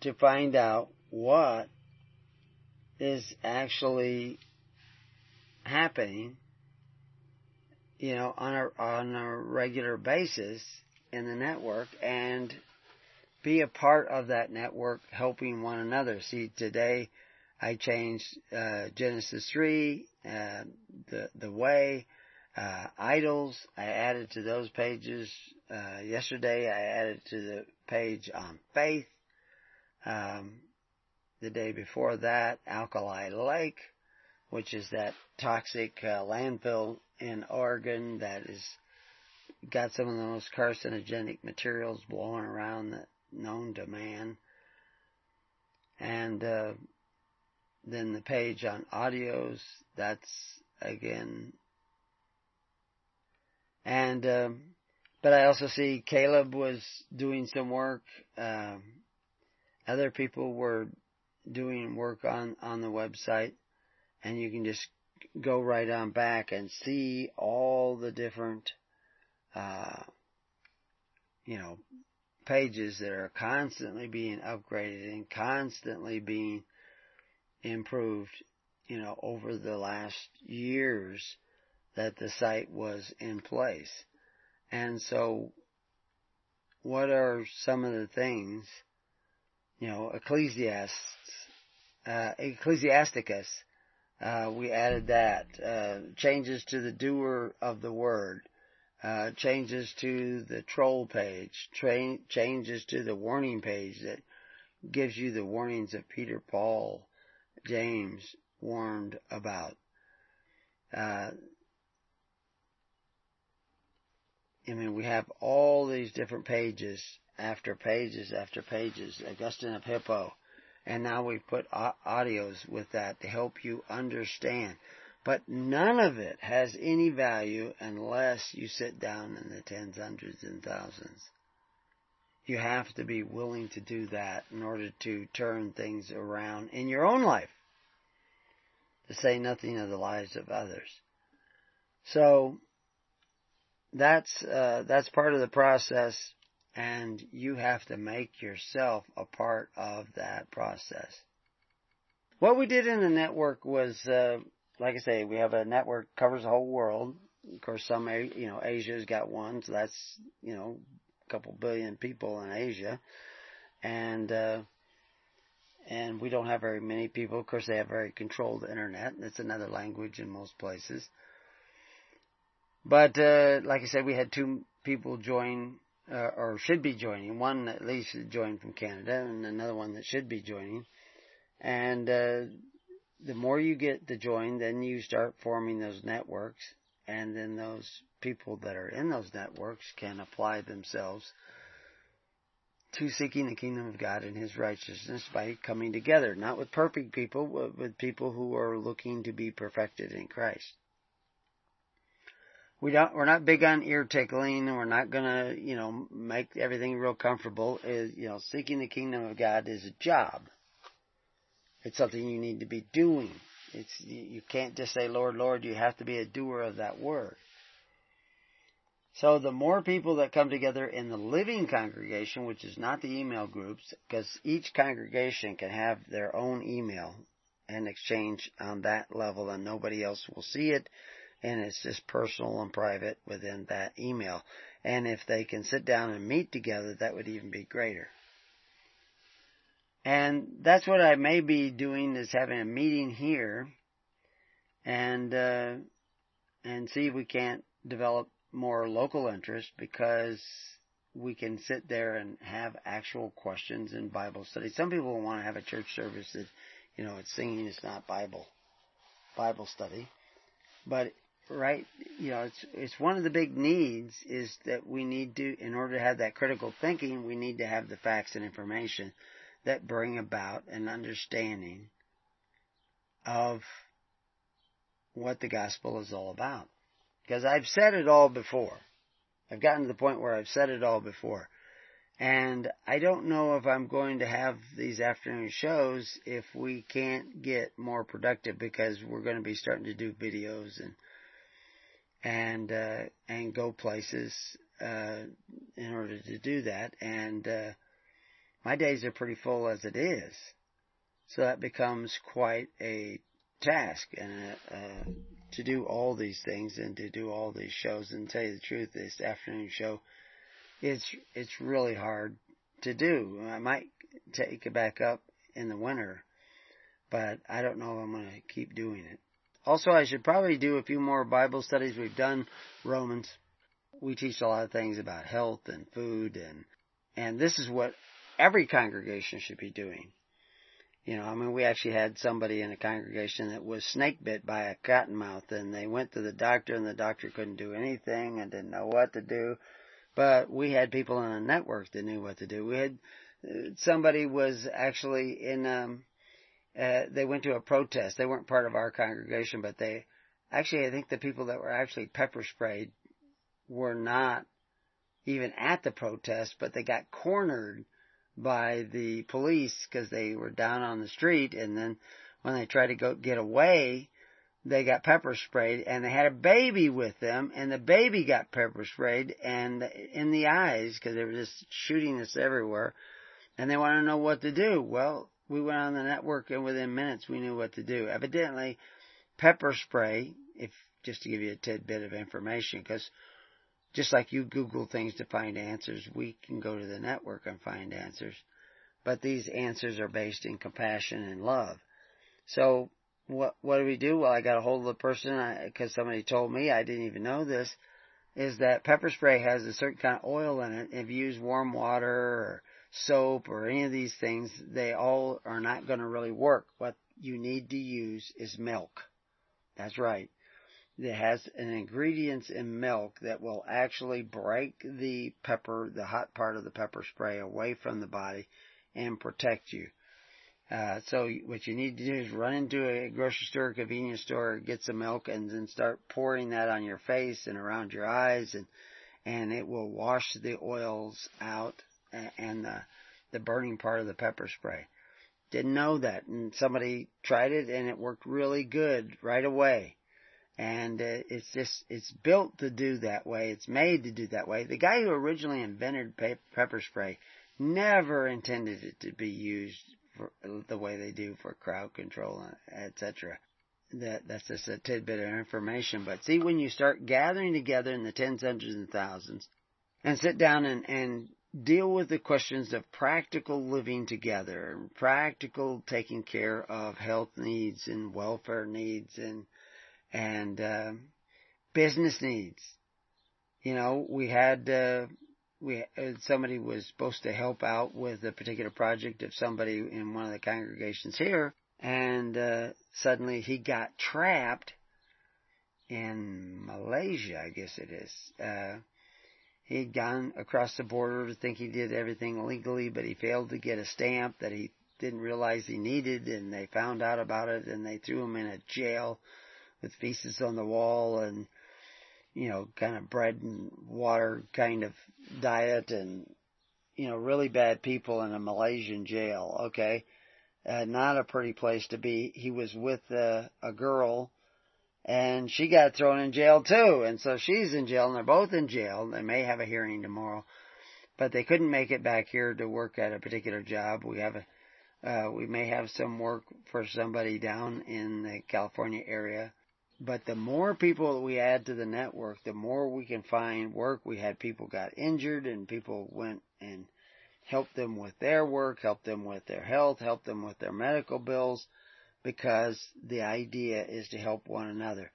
to find out what is actually happening, you know, on a, on a regular basis in the network and be a part of that network helping one another. See, today I changed uh, Genesis 3, uh, the, the way, uh, idols. I added to those pages. Uh, yesterday I added to the page on faith. Um, the day before that, Alkali Lake, which is that toxic uh, landfill in Oregon that is got some of the most carcinogenic materials blowing around that known to man. And uh, then the page on audios, that's again. And um, but I also see Caleb was doing some work. Um, other people were doing work on, on the website and you can just go right on back and see all the different, uh, you know, pages that are constantly being upgraded and constantly being improved, you know, over the last years that the site was in place. And so, what are some of the things you know, Ecclesiastes, uh, Ecclesiasticus, uh, we added that. Uh, changes to the doer of the word. Uh, changes to the troll page. Tra- changes to the warning page that gives you the warnings that Peter, Paul, James warned about. Uh, I mean, we have all these different pages after pages after pages, Augustine of Hippo. And now we've put audios with that to help you understand. But none of it has any value unless you sit down in the tens, hundreds, and thousands. You have to be willing to do that in order to turn things around in your own life. To say nothing of the lives of others. So, that's, uh, that's part of the process and you have to make yourself a part of that process. What we did in the network was, uh, like I say, we have a network covers the whole world. Of course, some, you know, Asia's got one, so that's, you know, a couple billion people in Asia. And, uh, and we don't have very many people. Of course, they have very controlled internet. It's another language in most places. But uh, like I said, we had two people join uh, or should be joining. One at least joined from Canada, and another one that should be joining. And uh, the more you get to join, then you start forming those networks, and then those people that are in those networks can apply themselves to seeking the kingdom of God and His righteousness by coming together, not with perfect people, but with people who are looking to be perfected in Christ. We don't, we're not big on ear tickling, we're not gonna, you know, make everything real comfortable. Is you know, seeking the kingdom of God is a job. It's something you need to be doing. It's you can't just say, "Lord, Lord." You have to be a doer of that word. So the more people that come together in the living congregation, which is not the email groups, because each congregation can have their own email and exchange on that level and nobody else will see it and it's just personal and private within that email. And if they can sit down and meet together, that would even be greater. And that's what I may be doing is having a meeting here and, uh, and see if we can't develop more local interest because we can sit there and have actual questions in Bible study. Some people want to have a church service that, you know, it's singing, it's not Bible, Bible study. But, right, you know, it's, it's one of the big needs is that we need to, in order to have that critical thinking, we need to have the facts and information that bring about an understanding of what the gospel is all about. Because I've said it all before. I've gotten to the point where I've said it all before. And I don't know if I'm going to have these afternoon shows if we can't get more productive because we're going to be starting to do videos and and uh, and go places uh, in order to do that. And uh, my days are pretty full as it is, so that becomes quite a task and a, to do all these things and to do all these shows. And tell you the truth, this afternoon show, it's it's really hard to do. I might take it back up in the winter, but I don't know if I'm going to keep doing it. Also, I should probably do a few more Bible studies. We've done Romans. We teach a lot of things about health and food and and this is what every congregation should be doing. You know, I mean, we actually had somebody in a congregation that was snake bit by a cottonmouth, and they went to the doctor, and the doctor couldn't do anything and didn't know what to do. But we had people in the network that knew what to do. We had uh, somebody was actually in. um uh, They went to a protest. They weren't part of our congregation, but they actually, I think the people that were actually pepper sprayed were not even at the protest, but they got cornered by the police because they were down on the street and then when they tried to go get away, they got pepper sprayed and they had a baby with them and the baby got pepper sprayed and in the eyes because they were just shooting us everywhere and they want to know what to do. Well, we went on the network and within minutes we knew what to do. Evidently, pepper spray, if just to give you a tidbit of information, because just like you Google things to find answers, we can go to the network and find answers. But these answers are based in compassion and love. So what what do we do? Well, I got a hold of the person because somebody told me I didn't even know this. Is that pepper spray has a certain kind of oil in it? If you use warm water or soap or any of these things, they all are not going to really work. What you need to use is milk. That's right that has an ingredients in milk that will actually break the pepper, the hot part of the pepper spray away from the body and protect you. Uh, so what you need to do is run into a grocery store, convenience store, get some milk, and then start pouring that on your face and around your eyes, and and it will wash the oils out and the the burning part of the pepper spray. Didn't know that, and somebody tried it, and it worked really good right away and uh, it's just it's built to do that way. It's made to do that way. The guy who originally invented pepper spray never intended it to be used for the way they do for crowd control, etc. That that's just a tidbit of information. But see, when you start gathering together in the tens, hundreds, and thousands, and sit down and and deal with the questions of practical living together, practical taking care of health needs and welfare needs and and uh, business needs. you know, we had, uh, we, uh, somebody was supposed to help out with a particular project of somebody in one of the congregations here, and, uh, suddenly he got trapped in Malaysia, I guess it is. Uh, he'd gone across the border to think he did everything legally, but he failed to get a stamp that he didn't realize he needed, and they found out about it, and they threw him in a jail with feces on the wall and you know, kind of bread and water kind of diet and, you know, really bad people in a Malaysian jail, okay? Uh, not a pretty place to be. He was with uh, a girl and she got thrown in jail too. And so she's in jail and they're both in jail. They may have a hearing tomorrow, but they couldn't make it back here to work at a particular job. We have a, uh, we may have some work for somebody down in the California area but the more people that we add to the network, the more we can find work. We had people got injured and people went and helped them with their work, helped them with their health, helped them with their medical bills because the idea is to help one another.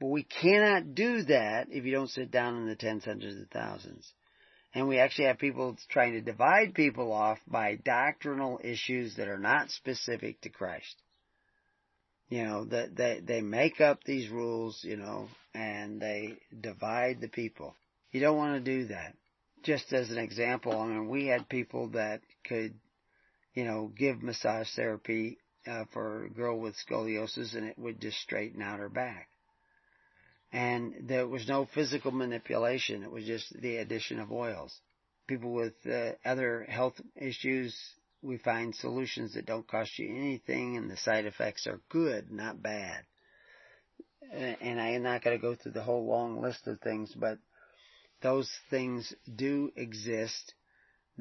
But we cannot do that if you don't sit down in the tens, hundreds, and thousands. And we actually have people trying to divide people off by doctrinal issues that are not specific to Christ. You know, that they, they make up these rules, you know, and they divide the people. You don't want to do that. Just as an example, I mean, we had people that could, you know, give massage therapy uh, for a girl with scoliosis and it would just straighten out her back. And there was no physical manipulation. It was just the addition of oils. People with uh, other health issues, we find solutions that don't cost you anything and the side effects are good, not bad. And I am not going to go through the whole long list of things, but those things do exist.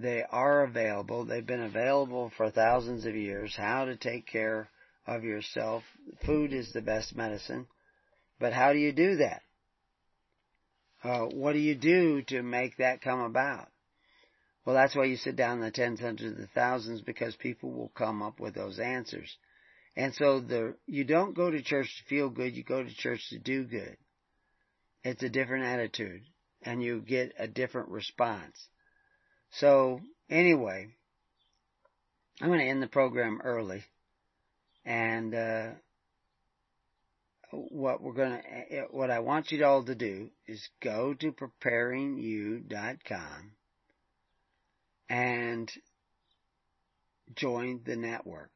They are available. They've been available for thousands of years. How to take care of yourself. Food is the best medicine. But how do you do that? Uh, what do you do to make that come about? Well, that's why you sit down in the tens, hundreds, the thousands, because people will come up with those answers. And so the, you don't go to church to feel good, you go to church to do good. It's a different attitude, and you get a different response. So, anyway, I'm going to end the program early, and, uh, what we're going to, what I want you all to do is go to preparingyou.com and join the network.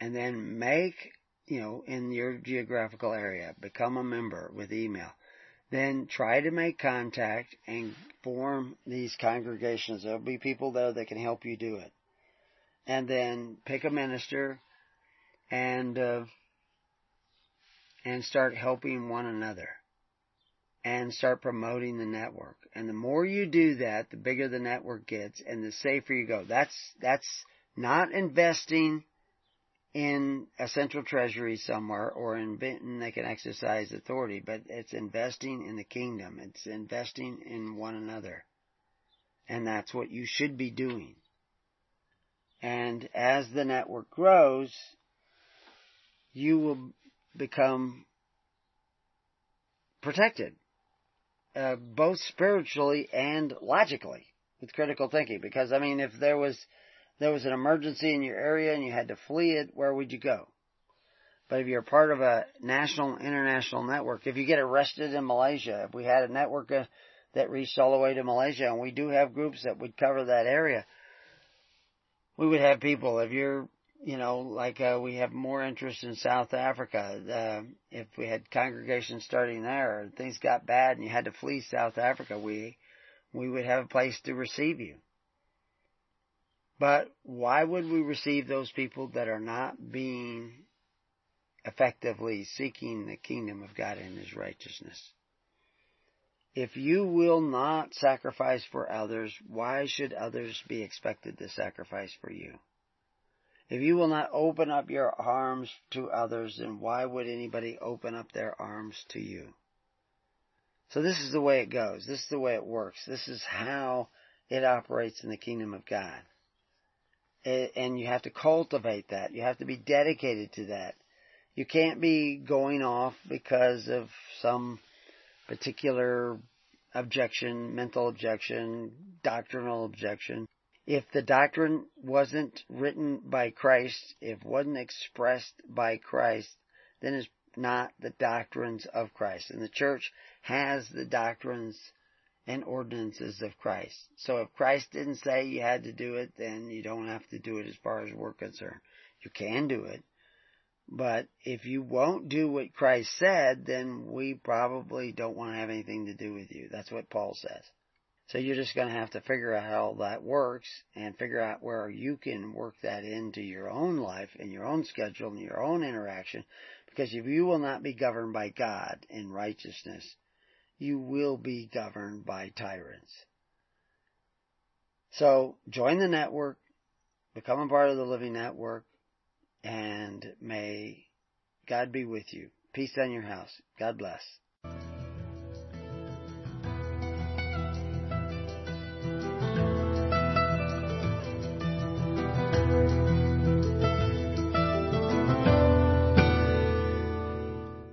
And then make, you know, in your geographical area, become a member with email. Then try to make contact and form these congregations. There'll be people there that can help you do it. And then pick a minister and, uh, and start helping one another and start promoting the network. And the more you do that, the bigger the network gets and the safer you go. That's, that's not investing in a central treasury somewhere or in Benton they can exercise authority, but it's investing in the kingdom. It's investing in one another. And that's what you should be doing. And as the network grows, you will become protected uh, both spiritually and logically with critical thinking. Because I mean, if there was there was an emergency in your area and you had to flee it, where would you go? But if you're part of a national, international network, if you get arrested in Malaysia, if we had a network uh, that reached all the way to Malaysia, and we do have groups that would cover that area, we would have people. If you're you know, like uh, we have more interest in South Africa. Uh, if we had congregations starting there, and things got bad, and you had to flee South Africa, we we would have a place to receive you. But why would we receive those people that are not being effectively seeking the kingdom of God and His righteousness? If you will not sacrifice for others, why should others be expected to sacrifice for you? If you will not open up your arms to others, then why would anybody open up their arms to you? So this is the way it goes. This is the way it works. This is how it operates in the kingdom of God. And you have to cultivate that. You have to be dedicated to that. You can't be going off because of some particular objection, mental objection, doctrinal objection. If the doctrine wasn't written by Christ, if wasn't expressed by Christ, then it's not the doctrines of Christ. And the church has the doctrines and ordinances of Christ. So if Christ didn't say you had to do it, then you don't have to do it as far as we're concerned. You can do it. But if you won't do what Christ said, then we probably don't want to have anything to do with you. That's what Paul says. So you're just going to have to figure out how that works and figure out where you can work that into your own life and your own schedule and your own interaction. Because if you will not be governed by God in righteousness, you will be governed by tyrants. So join the network, become a part of the Living Network, and may God be with you. Peace on your house. God bless.